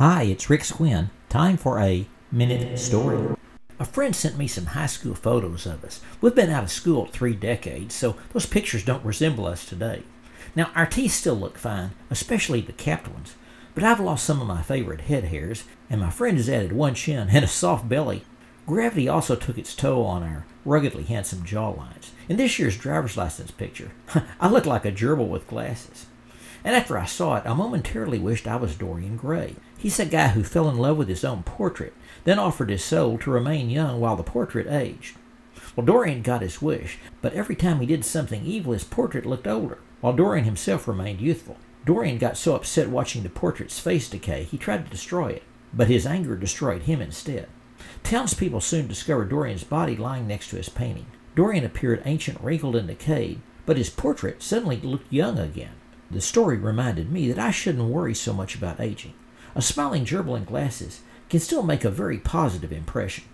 Hi, it's Rick Squin. Time for a minute story. A friend sent me some high school photos of us. We've been out of school three decades, so those pictures don't resemble us today. Now, our teeth still look fine, especially the capped ones, but I've lost some of my favorite head hairs, and my friend has added one chin and a soft belly. Gravity also took its toll on our ruggedly handsome jawlines. In this year's driver's license picture, I look like a gerbil with glasses. And after I saw it, I momentarily wished I was Dorian Gray. He's a guy who fell in love with his own portrait, then offered his soul to remain young while the portrait aged. Well, Dorian got his wish, but every time he did something evil, his portrait looked older, while Dorian himself remained youthful. Dorian got so upset watching the portrait's face decay, he tried to destroy it, but his anger destroyed him instead. Townspeople soon discovered Dorian's body lying next to his painting. Dorian appeared ancient, wrinkled, and decayed, but his portrait suddenly looked young again. The story reminded me that I shouldn't worry so much about aging. A smiling gerbil in glasses can still make a very positive impression.